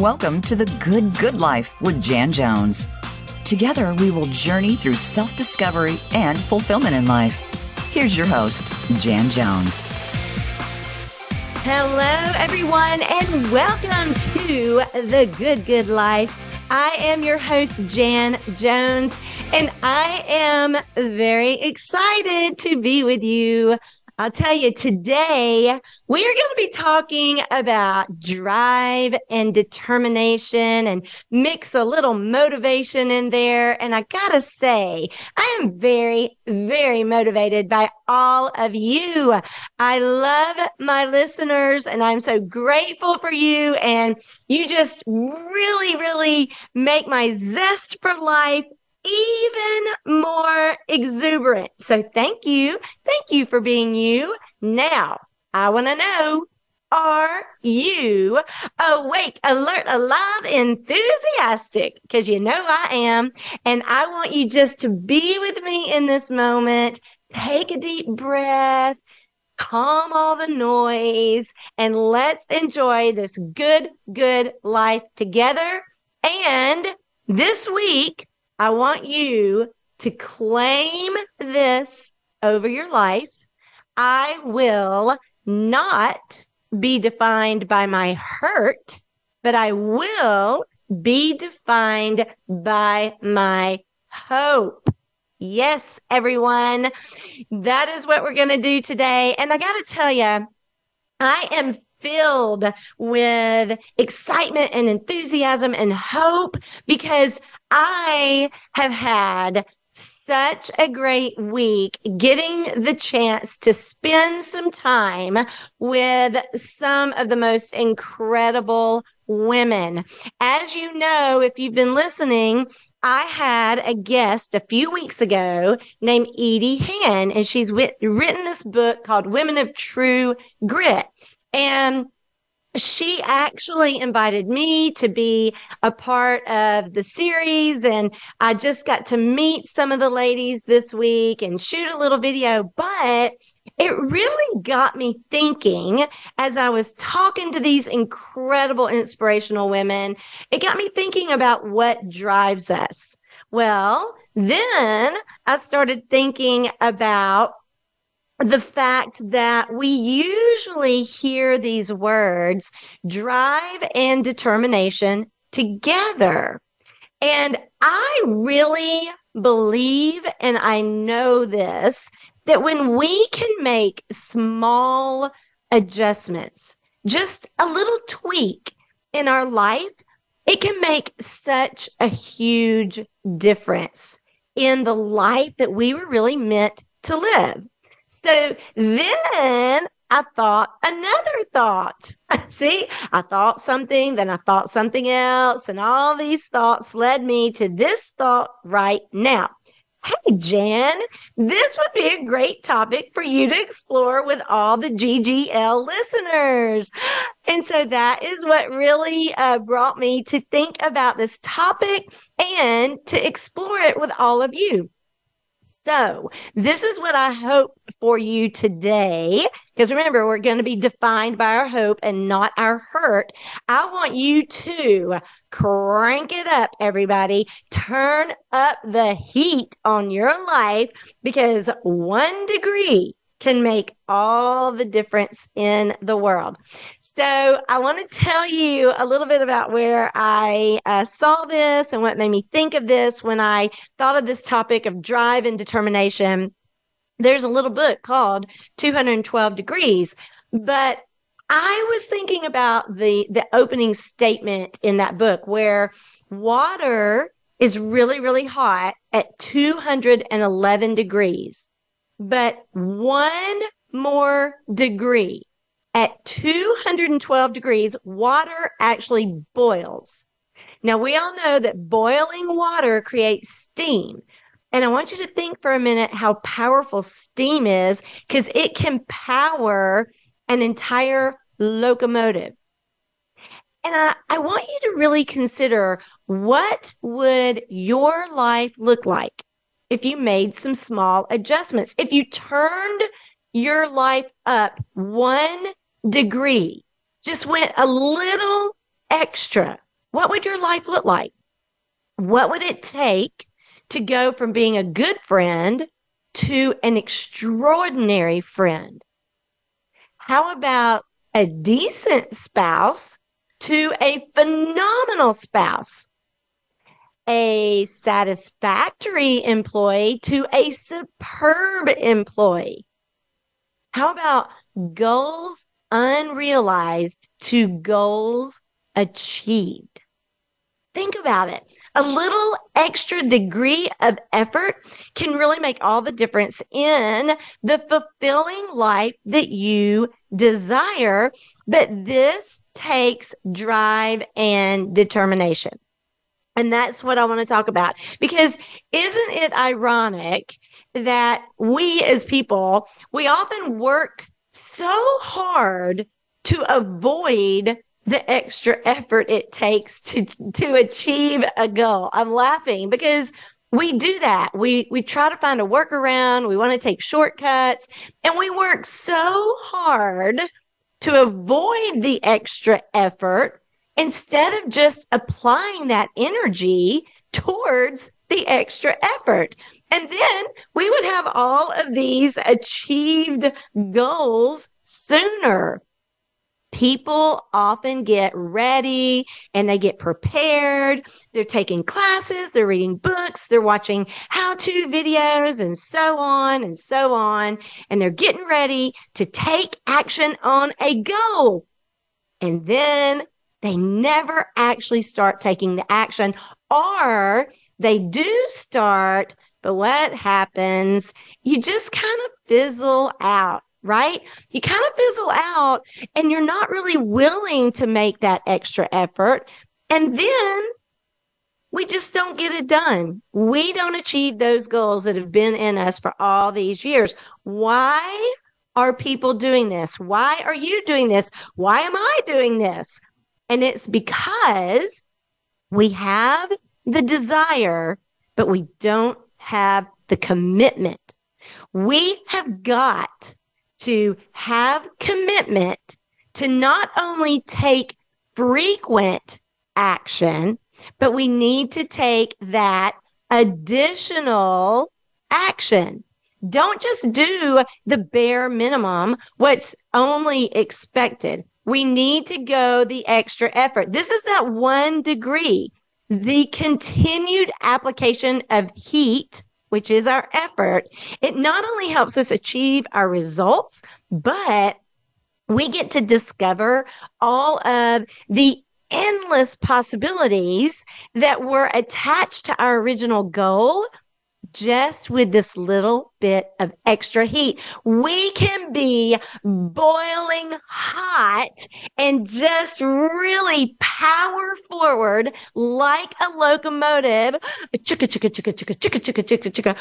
Welcome to the Good Good Life with Jan Jones. Together, we will journey through self discovery and fulfillment in life. Here's your host, Jan Jones. Hello, everyone, and welcome to the Good Good Life. I am your host, Jan Jones, and I am very excited to be with you I'll tell you today, we are going to be talking about drive and determination and mix a little motivation in there. And I got to say, I am very, very motivated by all of you. I love my listeners and I'm so grateful for you. And you just really, really make my zest for life even more exuberant. So thank you. Thank you for being you. Now, I want to know are you awake, alert, alive, enthusiastic? Because you know I am. And I want you just to be with me in this moment. Take a deep breath, calm all the noise, and let's enjoy this good, good life together. And this week, I want you to claim this over your life. I will not be defined by my hurt, but I will be defined by my hope. Yes, everyone. That is what we're going to do today. And I got to tell you, I am filled with excitement and enthusiasm and hope because I have had such a great week getting the chance to spend some time with some of the most incredible women. As you know, if you've been listening, I had a guest a few weeks ago named Edie Hand, and she's written this book called Women of True Grit. And she actually invited me to be a part of the series and I just got to meet some of the ladies this week and shoot a little video, but it really got me thinking as I was talking to these incredible inspirational women. It got me thinking about what drives us. Well, then I started thinking about the fact that we usually hear these words drive and determination together. And I really believe, and I know this, that when we can make small adjustments, just a little tweak in our life, it can make such a huge difference in the life that we were really meant to live. So then I thought another thought. See, I thought something, then I thought something else, and all these thoughts led me to this thought right now. Hey, Jan, this would be a great topic for you to explore with all the GGL listeners. And so that is what really uh, brought me to think about this topic and to explore it with all of you. So, this is what I hope for you today. Because remember, we're going to be defined by our hope and not our hurt. I want you to crank it up, everybody. Turn up the heat on your life because one degree can make all the difference in the world. So, I want to tell you a little bit about where I uh, saw this and what made me think of this when I thought of this topic of drive and determination. There's a little book called 212 Degrees, but I was thinking about the the opening statement in that book where water is really really hot at 211 degrees but one more degree. At 212 degrees, water actually boils. Now, we all know that boiling water creates steam. And I want you to think for a minute how powerful steam is because it can power an entire locomotive. And I, I want you to really consider what would your life look like if you made some small adjustments. If you turned your life up one degree, just went a little extra, what would your life look like? What would it take to go from being a good friend to an extraordinary friend? How about a decent spouse to a phenomenal spouse? A satisfactory employee to a superb employee? How about goals unrealized to goals achieved? Think about it. A little extra degree of effort can really make all the difference in the fulfilling life that you desire. But this takes drive and determination. And that's what I want to talk about because isn't it ironic that we as people, we often work so hard to avoid the extra effort it takes to to achieve a goal. I'm laughing because we do that. We we try to find a workaround. We want to take shortcuts and we work so hard to avoid the extra effort instead of just applying that energy towards the extra effort. And then we would have all of these achieved goals sooner people often get ready and they get prepared. They're taking classes, they're reading books, they're watching how to videos, and so on and so on. And they're getting ready to take action on a goal. And then they never actually start taking the action, or they do start, but what happens? You just kind of fizzle out right? You kind of fizzle out and you're not really willing to make that extra effort. And then we just don't get it done. We don't achieve those goals that have been in us for all these years. Why are people doing this? Why are you doing this? Why am I doing this? And it's because we have the desire, but we don't have the commitment. We have got to have commitment to not only take frequent action, but we need to take that additional action. Don't just do the bare minimum, what's only expected. We need to go the extra effort. This is that one degree. The continued application of heat which is our effort, it not only helps us achieve our results, but we get to discover all of the endless possibilities that were attached to our original goal just with this little bit of extra heat. We can be boiling hot and just really power forward like a locomotive. Chicka, chicka, chicka, chicka, chicka, chicka, chicka, chicka.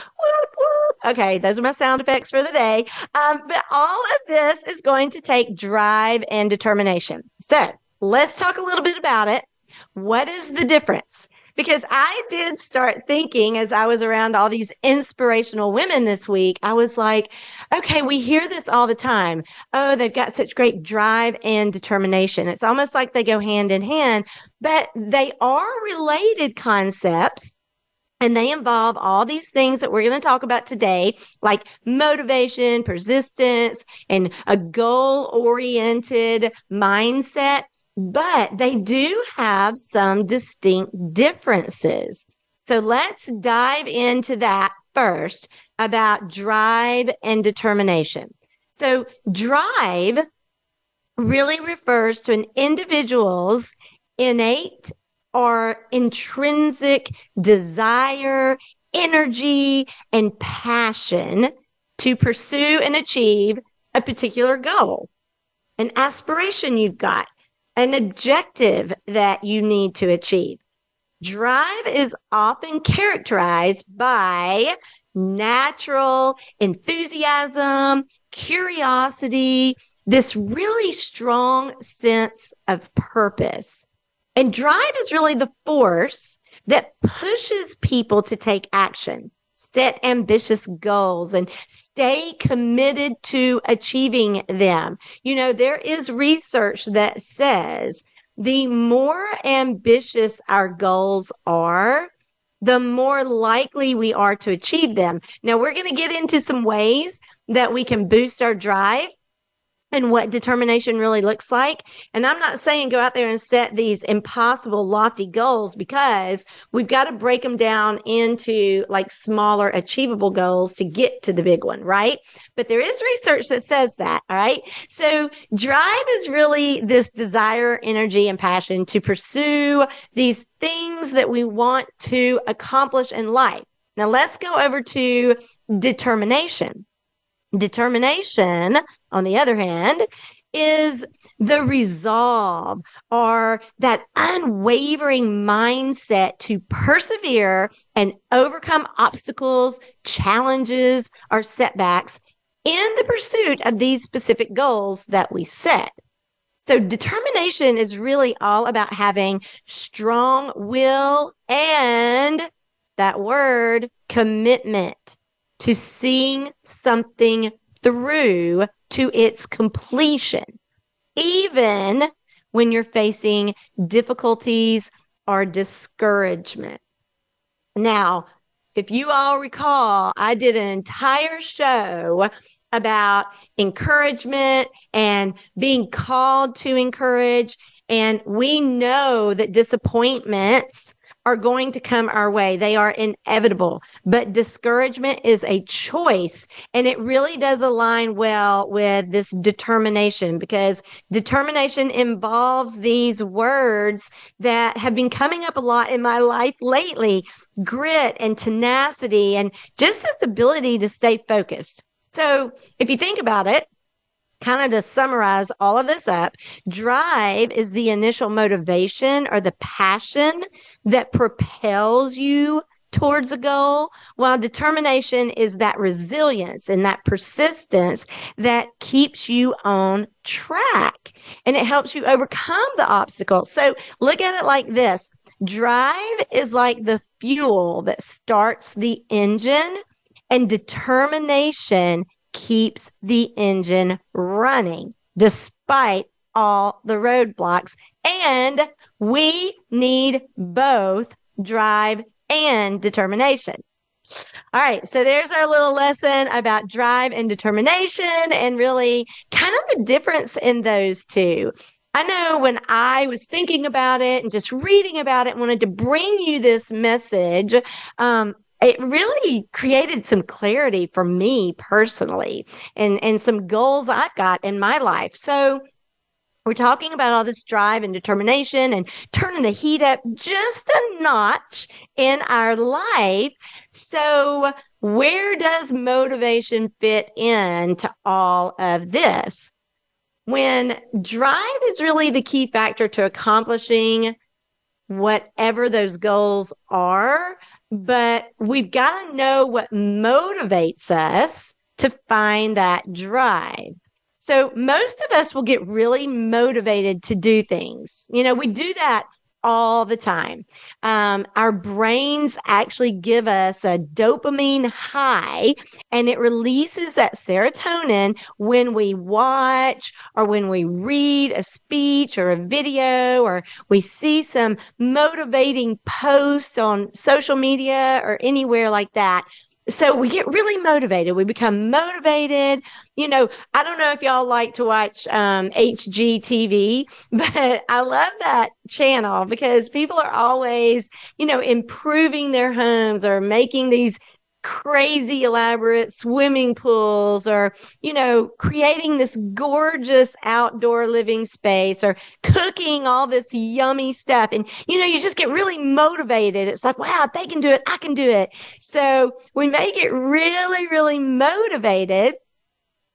Okay, those are my sound effects for the day. Um, but all of this is going to take drive and determination. So let's talk a little bit about it. What is the difference? Because I did start thinking as I was around all these inspirational women this week, I was like, okay, we hear this all the time. Oh, they've got such great drive and determination. It's almost like they go hand in hand, but they are related concepts. And they involve all these things that we're going to talk about today, like motivation, persistence, and a goal oriented mindset but they do have some distinct differences. So let's dive into that first about drive and determination. So drive really refers to an individual's innate or intrinsic desire, energy, and passion to pursue and achieve a particular goal, an aspiration you've got an objective that you need to achieve. Drive is often characterized by natural enthusiasm, curiosity, this really strong sense of purpose. And drive is really the force that pushes people to take action set ambitious goals and stay committed to achieving them. You know, there is research that says the more ambitious our goals are, the more likely we are to achieve them. Now, we're going to get into some ways that we can boost our drive and what determination really looks like. And I'm not saying go out there and set these impossible, lofty goals because we've got to break them down into like smaller, achievable goals to get to the big one, right? But there is research that says that, all right? So drive is really this desire, energy, and passion to pursue these things that we want to accomplish in life. Now let's go over to determination. Determination, on the other hand, is the resolve or that unwavering mindset to persevere and overcome obstacles, challenges, or setbacks in the pursuit of these specific goals that we set. So determination is really all about having strong will and that word commitment to seeing something through to its completion, even when you're facing difficulties or discouragement. Now, if you all recall, I did an entire show about encouragement and being called to encourage. And we know that disappointments are going to come our way. They are inevitable, but discouragement is a choice. And it really does align well with this determination because determination involves these words that have been coming up a lot in my life lately grit and tenacity and just this ability to stay focused. So if you think about it, kind of to summarize all of this up, drive is the initial motivation or the passion that propels you towards a goal, while determination is that resilience and that persistence that keeps you on track and it helps you overcome the obstacles. So look at it like this. Drive is like the fuel that starts the engine and determination keeps the engine running despite all the roadblocks. And we need both drive and determination. All right. So there's our little lesson about drive and determination and really kind of the difference in those two. I know when I was thinking about it and just reading about it, wanted to bring you this message. Um, it really created some clarity for me personally and, and some goals I've got in my life. So we're talking about all this drive and determination and turning the heat up just a notch in our life. So where does motivation fit into all of this? When drive is really the key factor to accomplishing whatever those goals are, but we've got to know what motivates us to find that drive. So most of us will get really motivated to do things. You know, we do that all the time. Um, our brains actually give us a dopamine high and it releases that serotonin when we watch or when we read a speech or a video or we see some motivating posts on social media or anywhere like that so we get really motivated. We become motivated. You know, I don't know if y'all like to watch um, HGTV, but I love that channel because people are always, you know, improving their homes or making these crazy elaborate swimming pools or, you know, creating this gorgeous outdoor living space or cooking all this yummy stuff. And, you know, you just get really motivated. It's like, wow, they can do it, I can do it. So we may get really, really motivated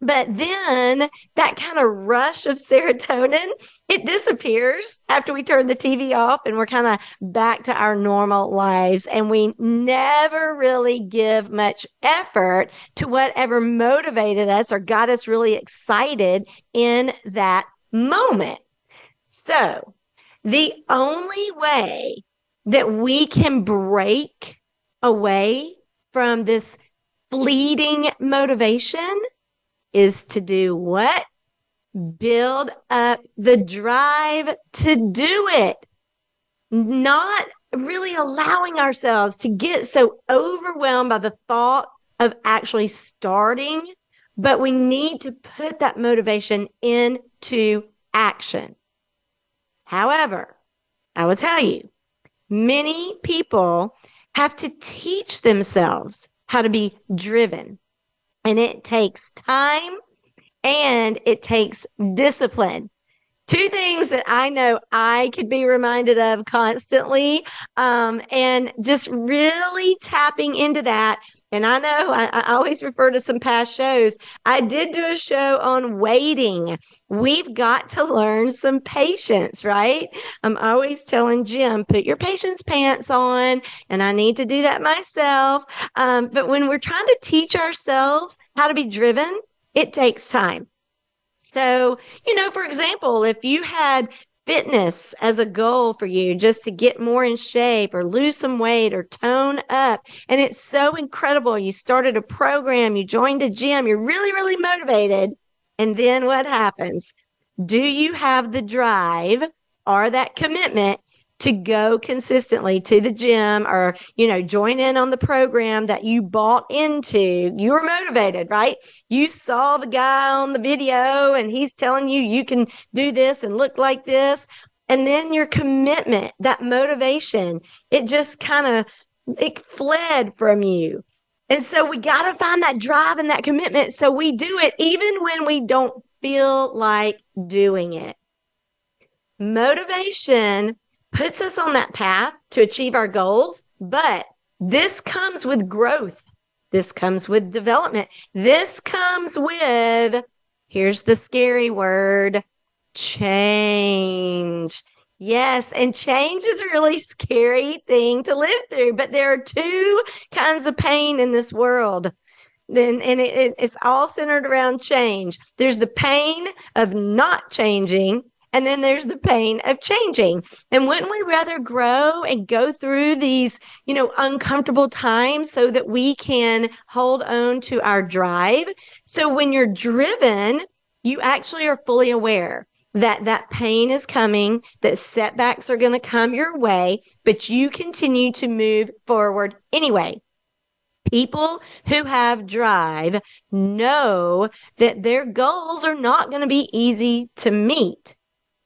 but then that kind of rush of serotonin, it disappears after we turn the TV off and we're kind of back to our normal lives. And we never really give much effort to whatever motivated us or got us really excited in that moment. So the only way that we can break away from this fleeting motivation is to do what? build up the drive to do it, not really allowing ourselves to get so overwhelmed by the thought of actually starting, but we need to put that motivation into action. However, I will tell you, many people have to teach themselves how to be driven. And it takes time and it takes discipline. Two things that I know I could be reminded of constantly, um, and just really tapping into that. And I know I, I always refer to some past shows. I did do a show on waiting. We've got to learn some patience, right? I'm always telling Jim, put your patience pants on, and I need to do that myself. Um, but when we're trying to teach ourselves how to be driven, it takes time. So, you know, for example, if you had fitness as a goal for you just to get more in shape or lose some weight or tone up. And it's so incredible. You started a program, you joined a gym, you're really, really motivated. And then what happens? Do you have the drive or that commitment to go consistently to the gym or, you know, join in on the program that you bought into. You were motivated, right? You saw the guy on the video and he's telling you you can do this and look like this. And then your commitment, that motivation, it just kind of it fled from you. And so we got to find that drive and that commitment. So we do it even when we don't feel like doing it. Motivation puts us on that path to achieve our goals, but this comes with growth. This comes with development. This comes with, here's the scary word, change. Yes, and change is a really scary thing to live through, but there are two kinds of pain in this world. Then and it, it, it's all centered around change. There's the pain of not changing, and then there's the pain of changing. And wouldn't we rather grow and go through these, you know, uncomfortable times so that we can hold on to our drive? So when you're driven, you actually are fully aware that that pain is coming, that setbacks are going to come your way, but you continue to move forward anyway. People who have drive know that their goals are not going to be easy to meet.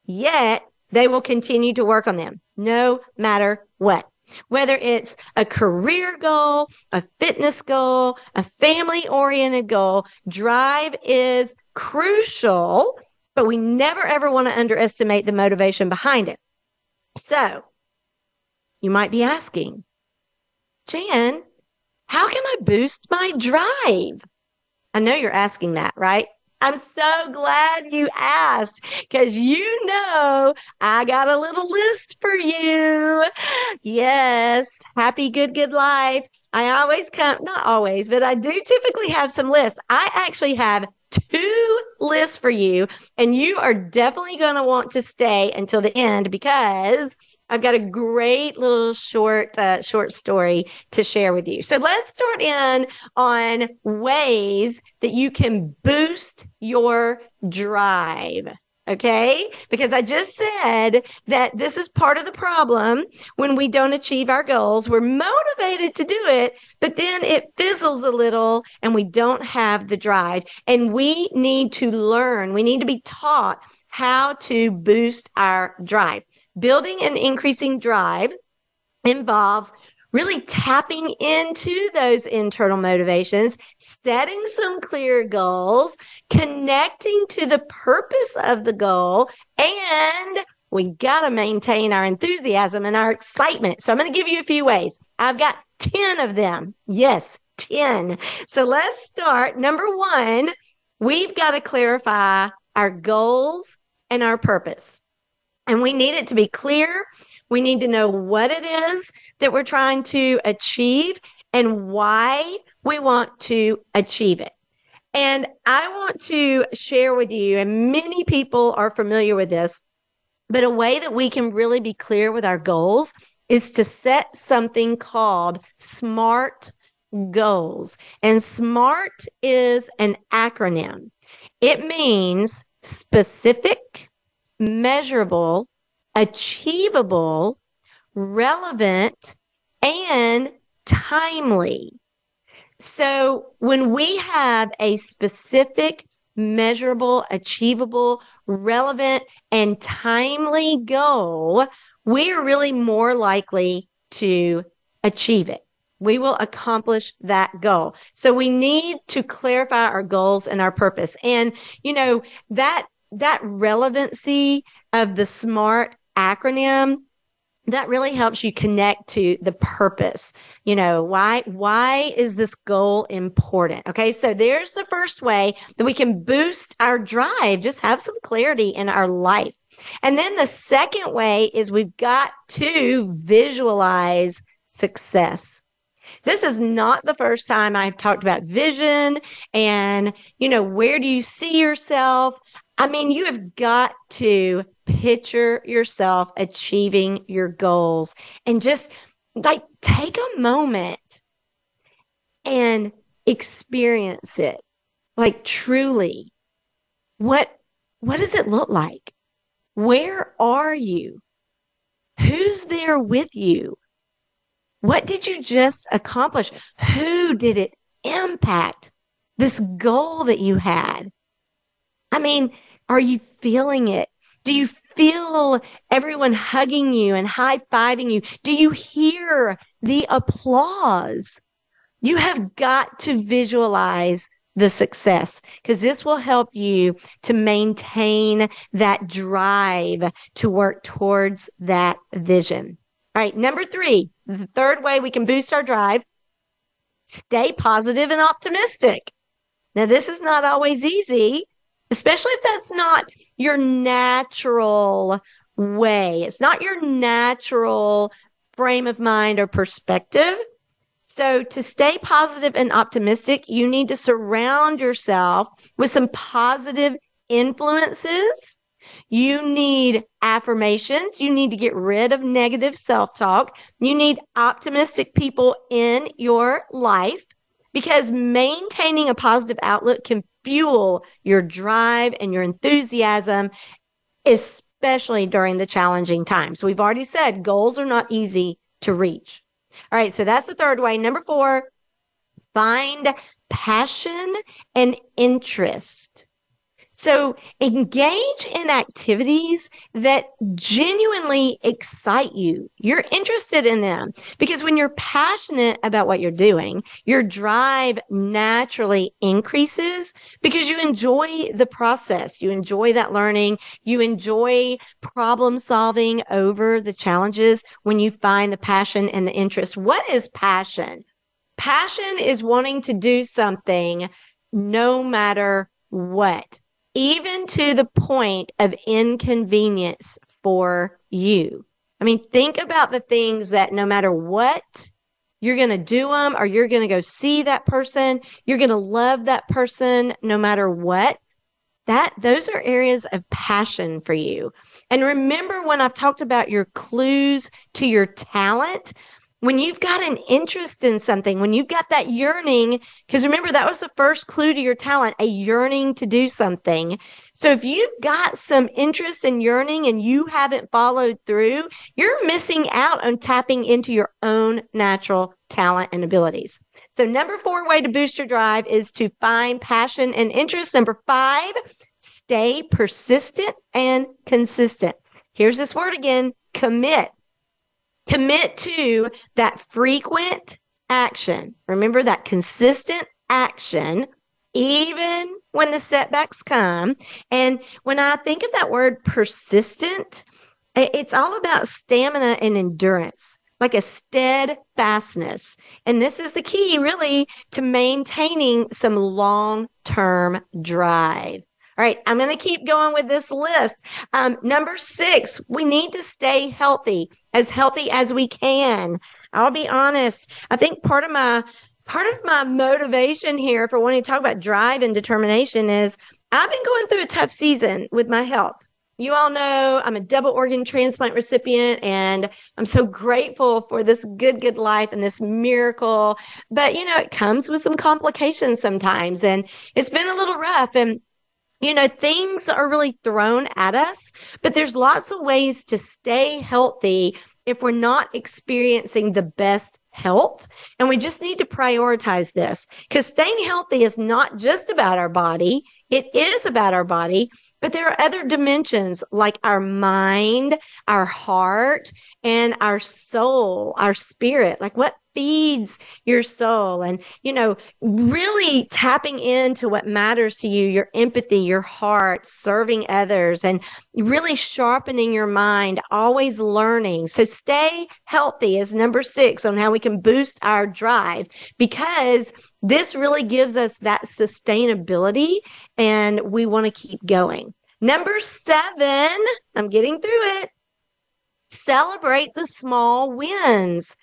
Yet they will continue to work on them no matter what. Whether it's a career goal, a fitness goal, a family oriented goal, drive is crucial, but we never ever want to underestimate the motivation behind it. So you might be asking, Jan, how can I boost my drive? I know you're asking that, right? I'm so glad you asked because you know I got a little list for you. Yes, happy, good, good life. I always come, not always, but I do typically have some lists. I actually have two lists for you, and you are definitely going to want to stay until the end because I've got a great little short uh, short story to share with you. So let's start in on ways that you can boost your drive. Okay. Because I just said that this is part of the problem when we don't achieve our goals. We're motivated to do it, but then it fizzles a little and we don't have the drive. And we need to learn, we need to be taught how to boost our drive. Building and increasing drive involves really tapping into those internal motivations, setting some clear goals, connecting to the purpose of the goal, and we got to maintain our enthusiasm and our excitement. So I'm going to give you a few ways. I've got 10 of them. Yes, 10. So let's start. Number one, we've got to clarify our goals and our purpose. And we need it to be clear. We need to know what it is that we're trying to achieve and why we want to achieve it. And I want to share with you, and many people are familiar with this, but a way that we can really be clear with our goals is to set something called SMART goals. And SMART is an acronym. It means specific, measurable, achievable, relevant, and timely. So when we have a specific, measurable, achievable, relevant, and timely goal, we are really more likely to achieve it. We will accomplish that goal. So we need to clarify our goals and our purpose. And, you know, that, that relevancy of the SMART acronym that really helps you connect to the purpose. You know, why, why is this goal important? Okay. So there's the first way that we can boost our drive, just have some clarity in our life. And then the second way is we've got to visualize success. This is not the first time I've talked about vision and, you know, where do you see yourself? I mean, you have got to picture yourself achieving your goals and just like take a moment and experience it. Like truly, what, what does it look like? Where are you? Who's there with you? What did you just accomplish? Who did it impact? This goal that you had. I mean, are you feeling it? Do you feel everyone hugging you and high fiving you? Do you hear the applause? You have got to visualize the success because this will help you to maintain that drive to work towards that vision. All right. Number three, the third way we can boost our drive, stay positive and optimistic. Now, this is not always easy, especially if that's not your natural way. It's not your natural frame of mind or perspective. So to stay positive and optimistic, you need to surround yourself with some positive influences you need affirmations. You need to get rid of negative self talk. You need optimistic people in your life because maintaining a positive outlook can fuel your drive and your enthusiasm, especially during the challenging times. We've already said goals are not easy to reach. All right. So that's the third way. Number four, find passion and interest. So engage in activities that genuinely excite you. You're interested in them because when you're passionate about what you're doing, your drive naturally increases because you enjoy the process. You enjoy that learning. You enjoy problem solving over the challenges when you find the passion and the interest. What is passion? Passion is wanting to do something no matter what even to the point of inconvenience for you. I mean, think about the things that no matter what, you're going to do them or you're going to go see that person. You're going to love that person no matter what. That those are areas of passion for you. And remember when I've talked about your clues to your talent, when you've got an interest in something, when you've got that yearning, because remember, that was the first clue to your talent, a yearning to do something. So if you've got some interest and yearning and you haven't followed through, you're missing out on tapping into your own natural talent and abilities. So number four way to boost your drive is to find passion and interest. Number five, stay persistent and consistent. Here's this word again, commit. Commit to that frequent action. Remember that consistent action, even when the setbacks come. And when I think of that word persistent, it's all about stamina and endurance, like a steadfastness. And this is the key, really, to maintaining some long term drive. All right, I'm going to keep going with this list. Um, number six, we need to stay healthy, as healthy as we can. I'll be honest. I think part of my part of my motivation here for wanting to talk about drive and determination is I've been going through a tough season with my health. You all know I'm a double organ transplant recipient and I'm so grateful for this good, good life and this miracle. But, you know, it comes with some complications sometimes and it's been a little rough. And you know, things are really thrown at us, but there's lots of ways to stay healthy if we're not experiencing the best health. And we just need to prioritize this because staying healthy is not just about our body. It is about our body, but there are other dimensions like our mind, our heart, and our soul, our spirit. Like what feeds your soul. And you know really tapping into what matters to you your empathy your heart serving others and really sharpening your mind always learning. So stay healthy is number 6 on how we can boost our drive because this really gives us that sustainability and we want to keep going. Number 7 i'm getting through it celebrate the small wins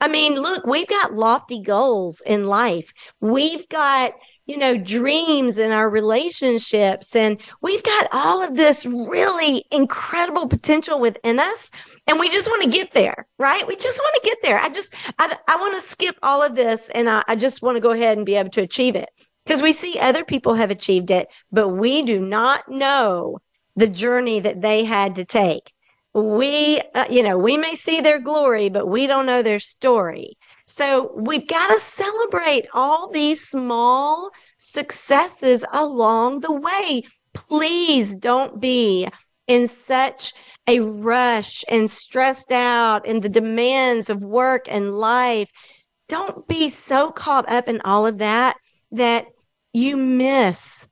I mean, look, we've got lofty goals in life. We've got, you know, dreams in our relationships, and we've got all of this really incredible potential within us. And we just want to get there, right? We just want to get there. I just, I, I want to skip all of this and I, I just want to go ahead and be able to achieve it because we see other people have achieved it, but we do not know the journey that they had to take we, uh, you know, we may see their glory, but we don't know their story. So we've got to celebrate all these small successes along the way. Please don't be in such a rush and stressed out in the demands of work and life. Don't be so caught up in all of that that you miss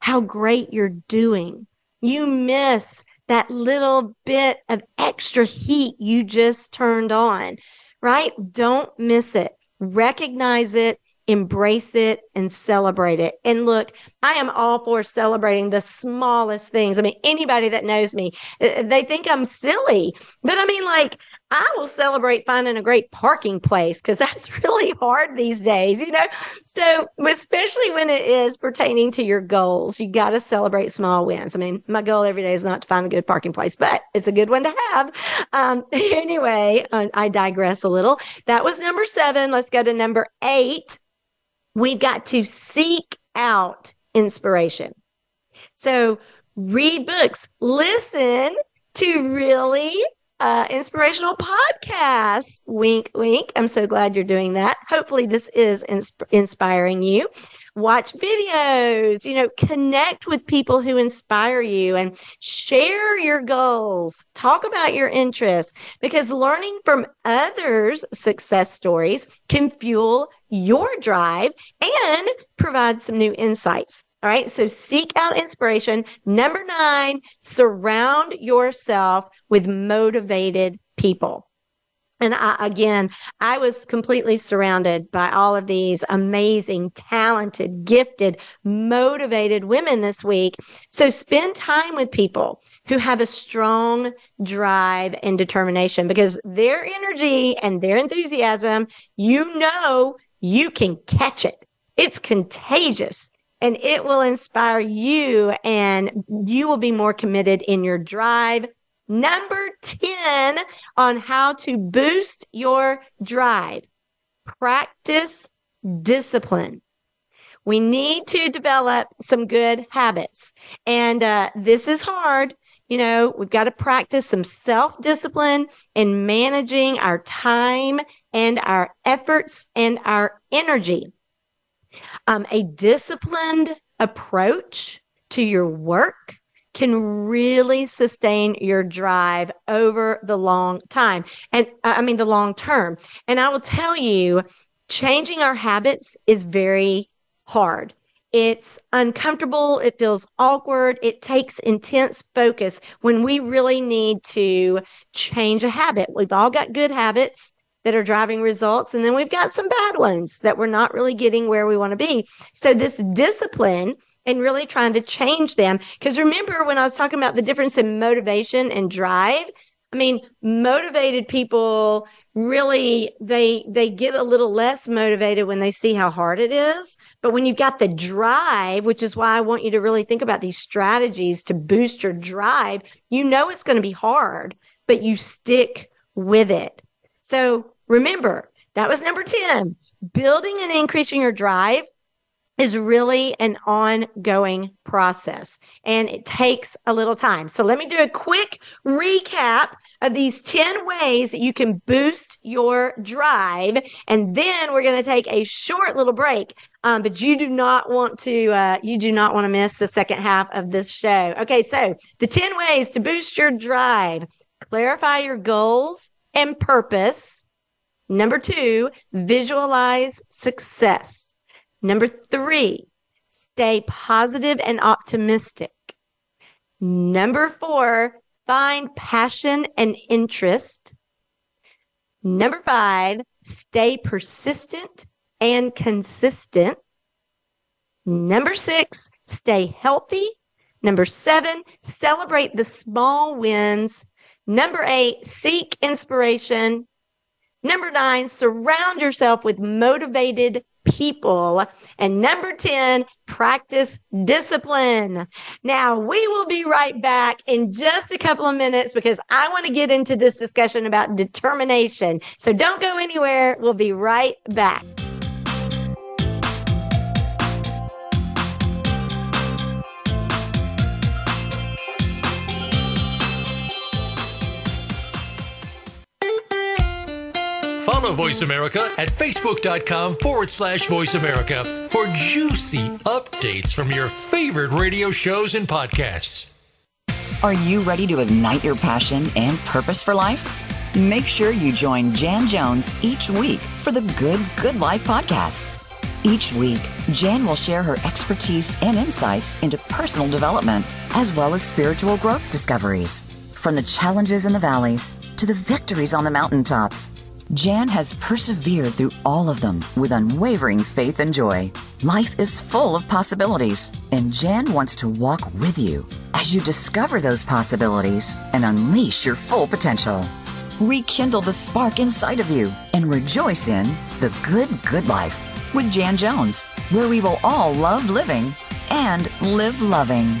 how great you're doing. You miss that little bit of extra heat you just turned on, right? Don't miss it. Recognize it embrace it and celebrate it. And look, I am all for celebrating the smallest things. I mean, anybody that knows me, uh, they think I'm silly, but I mean, like, I will celebrate finding a great parking place because that's really hard these days, you know? So, especially when it is pertaining to your goals, you got to celebrate small wins. I mean, my goal every day is not to find a good parking place, but it's a good one to have. Um, anyway, I digress a little. That was number seven. Let's go to number eight we've got to seek out inspiration. So read books, listen to really uh, inspirational podcasts. Wink, wink. I'm so glad you're doing that. Hopefully, this is insp- inspiring you. Watch videos, you know, connect with people who inspire you and share your goals. Talk about your interests because learning from others' success stories can fuel your drive and provide some new insights. All right. So seek out inspiration. Number nine, surround yourself with motivated people. And I, again, I was completely surrounded by all of these amazing, talented, gifted, motivated women this week. So spend time with people who have a strong drive and determination because their energy and their enthusiasm, you know, you can catch it. It's contagious and it will inspire you and you will be more committed in your drive. Number 10 on how to boost your drive. Practice discipline. We need to develop some good habits. And uh, this is hard. You know, we've got to practice some self discipline in managing our time and our efforts and our energy. Um, a disciplined approach to your work can really sustain your drive over the long time. And uh, I mean, the long term. And I will tell you, changing our habits is very hard. It's uncomfortable. It feels awkward. It takes intense focus when we really need to change a habit. We've all got good habits that are driving results. And then we've got some bad ones that we're not really getting where we want to be. So this discipline and really trying to change them. Because remember when I was talking about the difference in motivation and drive? I mean, motivated people really they they get a little less motivated when they see how hard it is. But when you've got the drive, which is why I want you to really think about these strategies to boost your drive, you know it's going to be hard, but you stick with it. So remember, that was number 10, building and increasing your drive. is really an ongoing process and it takes a little time. So let me do a quick recap of these 10 ways that you can boost your drive. And then we're going to take a short little break. Um, but you do not want to, uh, you do not want to miss the second half of this show. Okay. So the 10 ways to boost your drive, clarify your goals and purpose. Number two, visualize success. Number three, stay positive and optimistic. Number four, find passion and interest. Number five, stay persistent and consistent. Number six, stay healthy. Number seven, celebrate the small wins. Number eight, seek inspiration. Number nine, surround yourself with motivated people. And number 10, practice discipline. Now we will be right back in just a couple of minutes because I want to get into this discussion about determination. So don't go anywhere. We'll be right back. Follow Voice America at facebook.com forward slash voice America for juicy updates from your favorite radio shows and podcasts. Are you ready to ignite your passion and purpose for life? Make sure you join Jan Jones each week for the Good Good Life podcast. Each week, Jan will share her expertise and insights into personal development as well as spiritual growth discoveries. From the challenges in the valleys to the victories on the mountaintops. Jan has persevered through all of them with unwavering faith and joy. Life is full of possibilities, and Jan wants to walk with you as you discover those possibilities and unleash your full potential. Rekindle the spark inside of you and rejoice in the good, good life with Jan Jones, where we will all love living and live loving.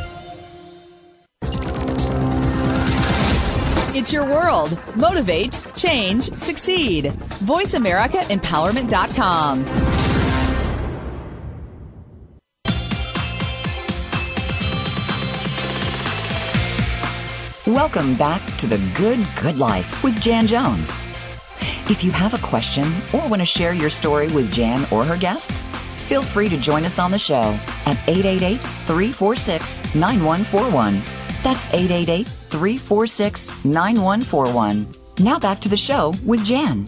It's your world. Motivate, change, succeed. VoiceAmericaEmpowerment.com. Welcome back to the Good Good Life with Jan Jones. If you have a question or want to share your story with Jan or her guests, feel free to join us on the show at 888 346 9141. That's 888 346 9141. Now back to the show with Jan.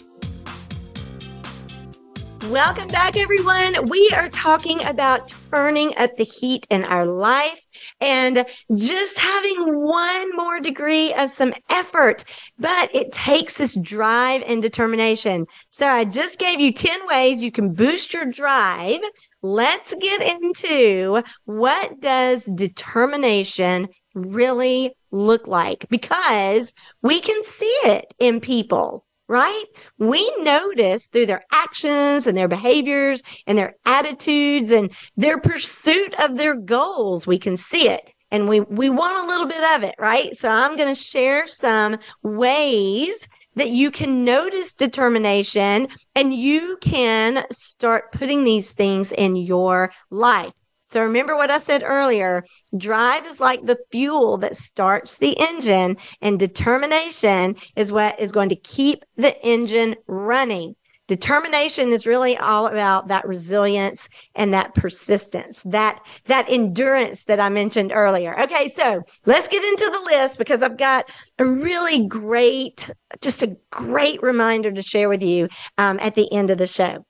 Welcome back, everyone. We are talking about turning up the heat in our life and just having one more degree of some effort, but it takes this drive and determination. So I just gave you 10 ways you can boost your drive. Let's get into what does determination really look like because we can see it in people, right? We notice through their actions and their behaviors and their attitudes and their pursuit of their goals. We can see it and we, we want a little bit of it, right? So I'm going to share some ways that you can notice determination and you can start putting these things in your life. So remember what I said earlier. Drive is like the fuel that starts the engine and determination is what is going to keep the engine running. determination is really all about that resilience and that persistence, that, that endurance that I mentioned earlier. Okay. So let's get into the list because I've got a really great, just a great reminder to share with you um, at the end of the show.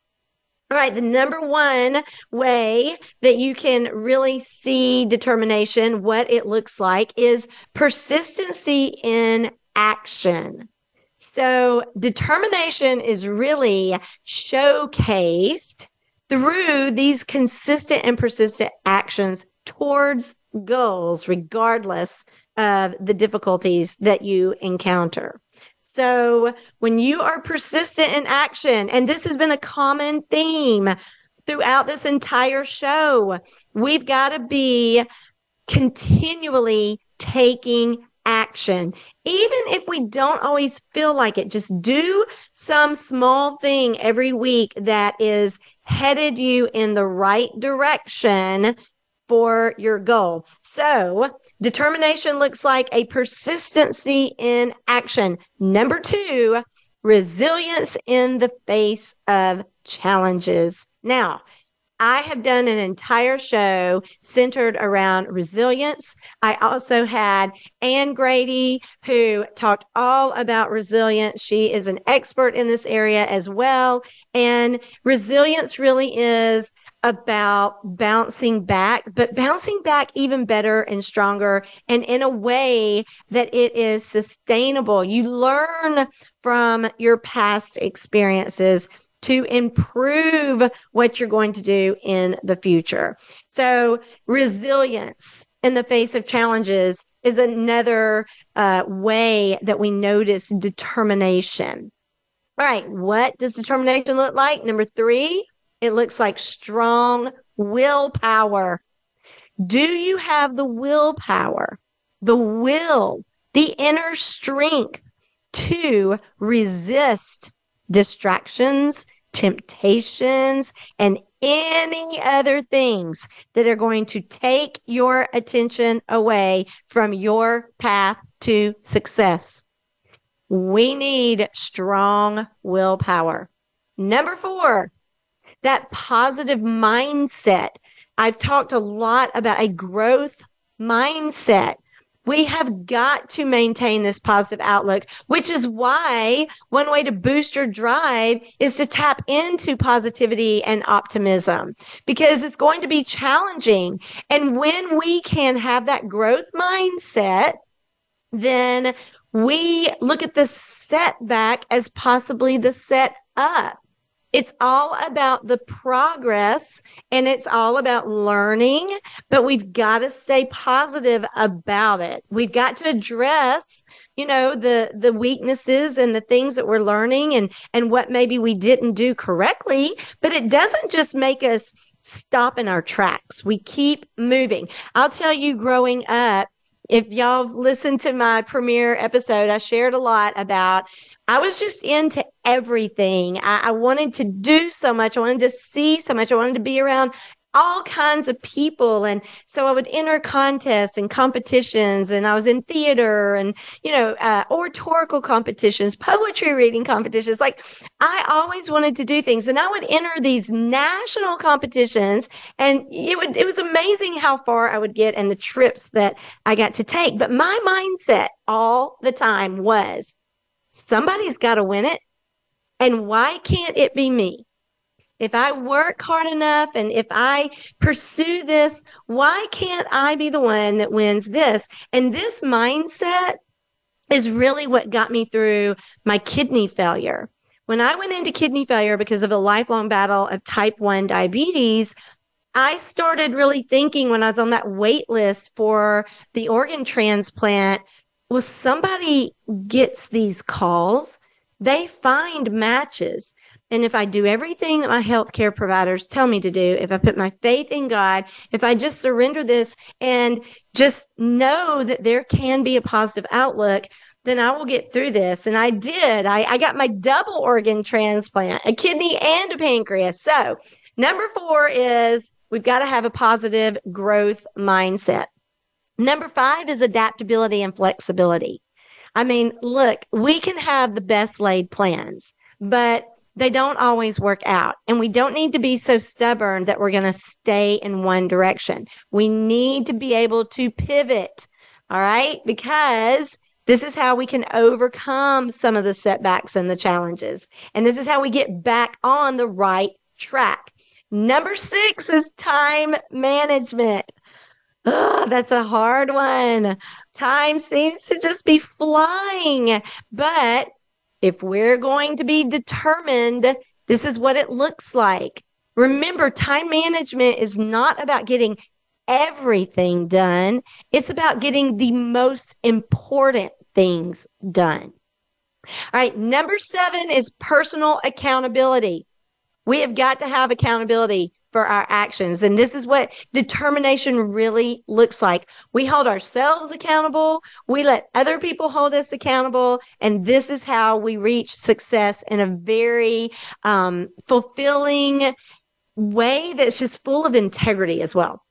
All right, the number one way that you can really see determination, what it looks like, is persistency in action. So determination is really showcased through these consistent and persistent actions towards goals, regardless of the difficulties that you encounter. So when you are persistent in action, and this has been a common theme throughout this entire show, we've got to be continually taking action. Even if we don't always feel like it, just do some small thing every week that is headed you in the right direction for your goal. So determination looks like a persistency in action. Number two, resilience in the face of challenges. Now, I have done an entire show centered around resilience. I also had Anne Grady, who talked all about resilience. She is an expert in this area as well. And resilience really is about bouncing back, but bouncing back even better and stronger and in a way that it is sustainable. You learn from your past experiences to improve what you're going to do in the future. So resilience in the face of challenges is another uh, way that we notice determination. All right. What does determination look like? Number three, it looks like strong willpower. Do you have the willpower, the will, the inner strength to resist distractions, temptations, and any other things that are going to take your attention away from your path to success. We need strong willpower. Number four, that positive mindset. I've talked a lot about a growth mindset. We have got to maintain this positive outlook, which is why one way to boost your drive is to tap into positivity and optimism because it's going to be challenging. And when we can have that growth mindset, then we look at the setback as possibly the set up. It's all about the progress and it's all about learning, but we've got to stay positive about it. We've got to address, you know, the, the weaknesses and the things that we're learning and, and what maybe we didn't do correctly, but it doesn't just make us stop in our tracks. We keep moving. I'll tell you growing up, if y'all listened to my premiere episode, I shared a lot about I was just into everything. I, I, wanted to do so much. I wanted to see so much. I wanted to be around all kinds of people. And so I would enter contests and competitions and I was in theater and, you know, uh, oratorical competitions, poetry reading competitions. Like I always wanted to do things and I would enter these national competitions and it would, it was amazing how far I would get and the trips that I got to take. But my mindset all the time was, somebody's got to win it. And why can't it be me? If I work hard enough and if I pursue this, why can't I be the one that wins this? And this mindset is really what got me through my kidney failure. When I went into kidney failure because of a lifelong battle of type 1 diabetes, I started really thinking when I was on that wait list for the organ transplant well, somebody gets these calls, they find matches. And if I do everything that my healthcare providers tell me to do, if I put my faith in God, if I just surrender this and just know that there can be a positive outlook, then I will get through this. And I did. I, I got my double organ transplant, a kidney and a pancreas. So number four is we've got to have a positive growth mindset. Number five is adaptability and flexibility. I mean, look, we can have the best laid plans, but they don't always work out. And we don't need to be so stubborn that we're going to stay in one direction. We need to be able to pivot. All right. Because this is how we can overcome some of the setbacks and the challenges. And this is how we get back on the right track. Number six is time management. Oh, that's a hard one. Time seems to just be flying. But if we're going to be determined, this is what it looks like. Remember, time management is not about getting everything done. It's about getting the most important things done. All right. Number seven is personal accountability. We have got to have accountability for our actions. And this is what determination really looks like. We hold ourselves accountable. We let other people hold us accountable. And this is how we reach success in a very um, fulfilling way that's just full of integrity as well.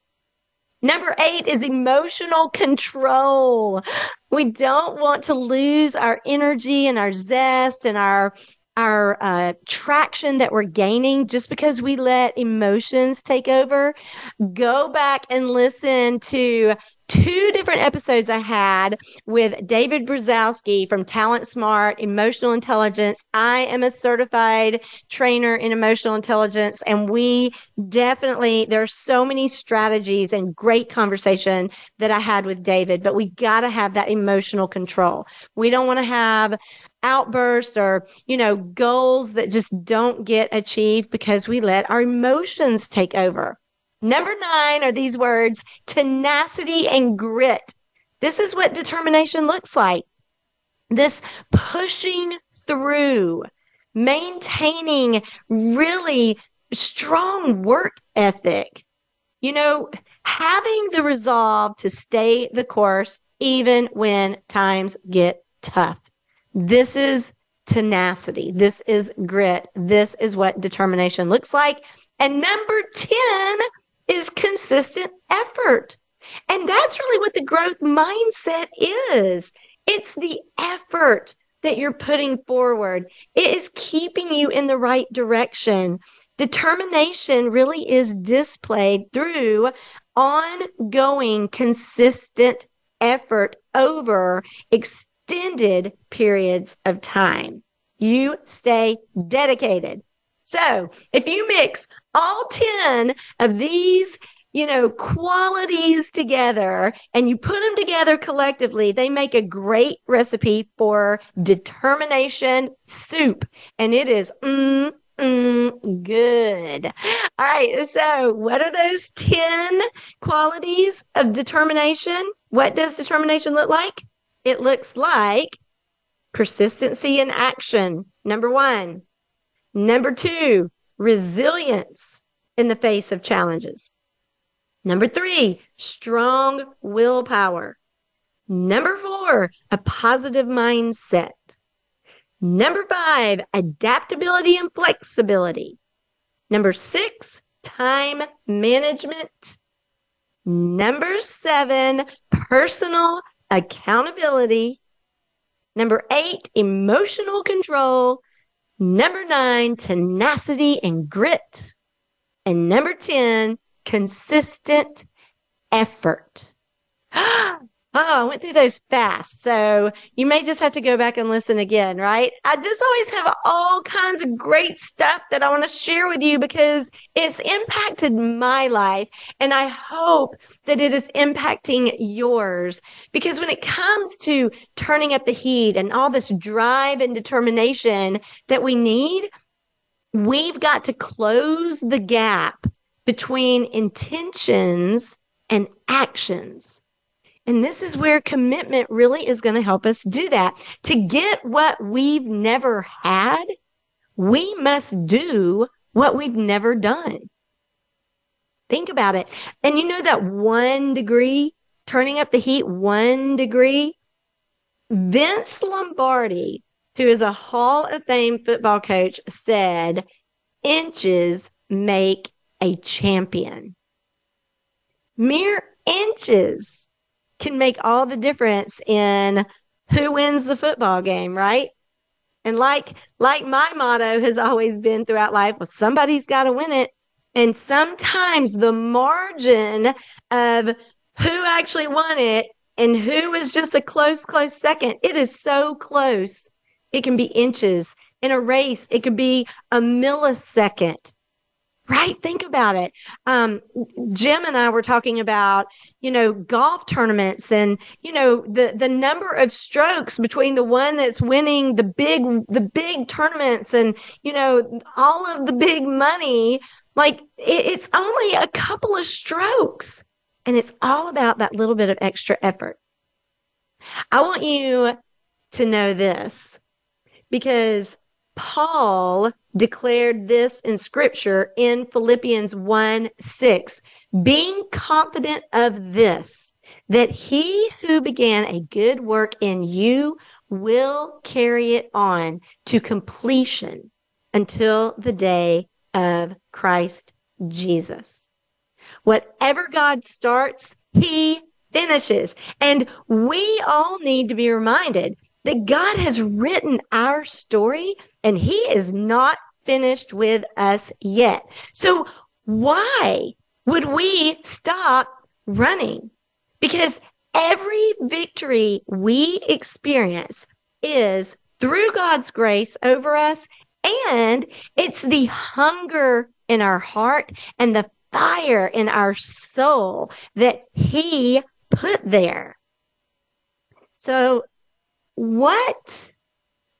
Number eight is emotional control. We don't want to lose our energy and our zest and our our uh, traction that we're gaining just because we let emotions take over. Go back and listen to two different episodes I had with David Brzezowski from Talent Smart, Emotional Intelligence. I am a certified trainer in emotional intelligence, and we definitely, there are so many strategies and great conversation that I had with David, but we got to have that emotional control. We don't want to have outbursts or, you know, goals that just don't get achieved because we let our emotions take over. Number nine are these words tenacity and grit. This is what determination looks like. This pushing through, maintaining really strong work ethic. You know, having the resolve to stay the course even when times get tough. This is tenacity. This is grit. This is what determination looks like. And number 10 is consistent effort. And that's really what the growth mindset is. It's the effort that you're putting forward. It is keeping you in the right direction. Determination really is displayed through ongoing, consistent effort over extended periods of time. You stay dedicated. So if you mix all 10 of these you know, qualities together and you put them together collectively, they make a great recipe for determination soup. And it is, mm, mm, good. All right. So what are those 10 qualities of determination? What does determination look like? It looks like persistency in action. Number one. Number two, resilience in the face of challenges. Number three, strong willpower. Number four, a positive mindset. Number five, adaptability and flexibility. Number six, time management. Number seven, personal accountability. Number eight, emotional control. Number nine, tenacity and grit. And number 10, consistent effort. Oh, I went through those fast. So you may just have to go back and listen again, right? I just always have all kinds of great stuff that I want to share with you because it's impacted my life. And I hope that it is impacting yours. Because when it comes to turning up the heat and all this drive and determination that we need, we've got to close the gap between intentions and actions. And this is where commitment really is going to help us do that. To get what we've never had, we must do what we've never done. Think about it. And you know that one degree, turning up the heat one degree? Vince Lombardi, who is a Hall of Fame football coach, said, inches make a champion. Mere inches can make all the difference in who wins the football game, right? And like like my motto has always been throughout life, well, somebody's got to win it. And sometimes the margin of who actually won it and who was just a close, close second, it is so close. It can be inches in a race. It could be a millisecond right? Think about it. Um, Jim and I were talking about, you know, golf tournaments and, you know, the, the number of strokes between the one that's winning the big, the big tournaments and, you know, all of the big money. Like it, it's only a couple of strokes and it's all about that little bit of extra effort. I want you to know this because Paul declared this in scripture in Philippians 1 6, being confident of this, that he who began a good work in you will carry it on to completion until the day of Christ Jesus. Whatever God starts, he finishes. And we all need to be reminded that God has written our story and he is not finished with us yet. So why would we stop running? Because every victory we experience is through God's grace over us. And it's the hunger in our heart and the fire in our soul that he put there. So what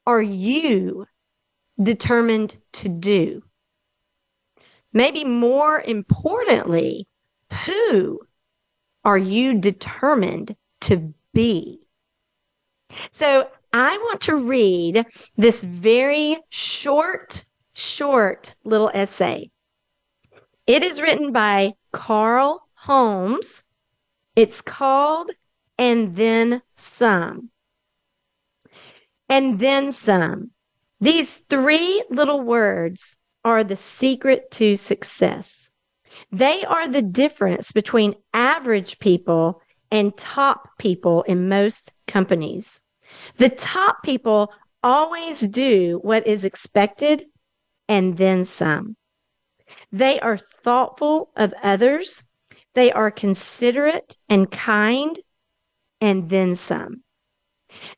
are you determined to do? Maybe more importantly, who are you determined to be? So I want to read this very short, short little essay. It is written by Carl Holmes. It's called And Then Some. And Then Some. These three little words are the secret to success. They are the difference between average people and top people in most companies. The top people always do what is expected and then some. They are thoughtful of others. They are considerate and kind and then some.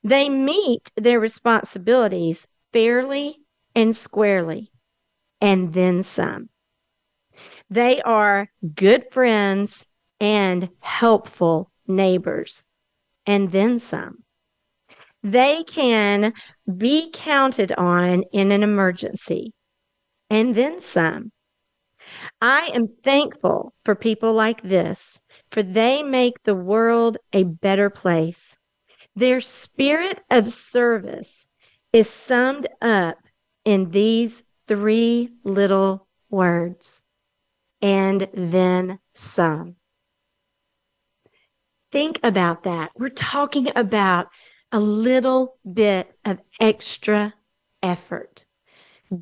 They meet their responsibilities fairly and squarely, and then some. They are good friends and helpful neighbors, and then some. They can be counted on in an emergency, and then some. I am thankful for people like this, for they make the world a better place. Their spirit of service is summed up in these three little words and then some. Think about that. We're talking about a little bit of extra effort,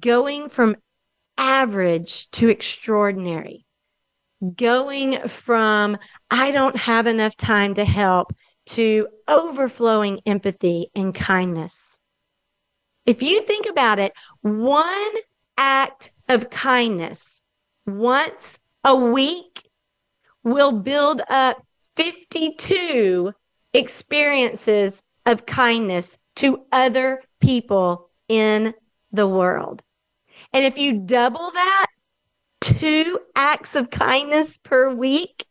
going from average to extraordinary, going from I don't have enough time to help to overflowing empathy and kindness if you think about it, one act of kindness once a week will build up 52 experiences of kindness to other people in the world. And if you double that, two acts of kindness per week,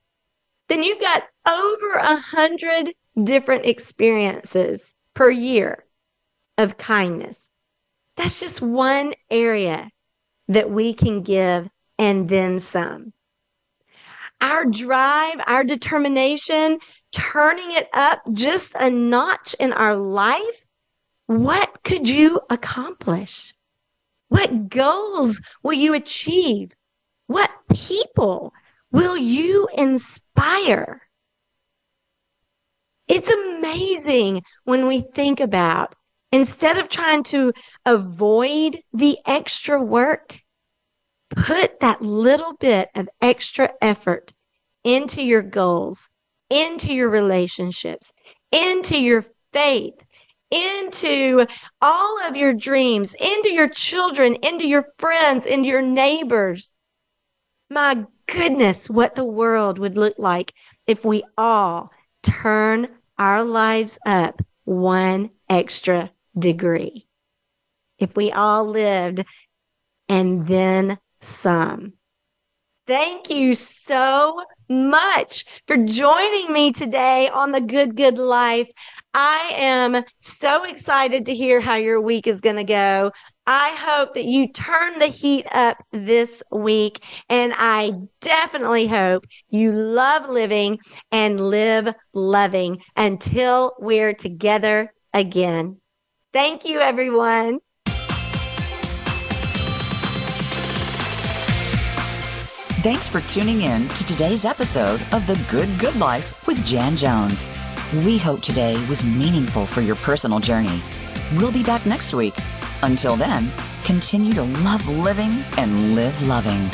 then you've got over a hundred different experiences per year of kindness. That's just one area that we can give and then some. Our drive, our determination, turning it up just a notch in our life. What could you accomplish? What goals will you achieve? What people will you inspire? It's amazing when we think about Instead of trying to avoid the extra work, put that little bit of extra effort into your goals, into your relationships, into your faith, into all of your dreams, into your children, into your friends, into your neighbors. My goodness, what the world would look like if we all turn our lives up one extra degree. If we all lived and then some. Thank you so much for joining me today on the Good Good Life. I am so excited to hear how your week is going to go. I hope that you turn the heat up this week. And I definitely hope you love living and live loving until we're together again. Thank you, everyone. Thanks for tuning in to today's episode of The Good Good Life with Jan Jones. We hope today was meaningful for your personal journey. We'll be back next week. Until then, continue to love living and live loving.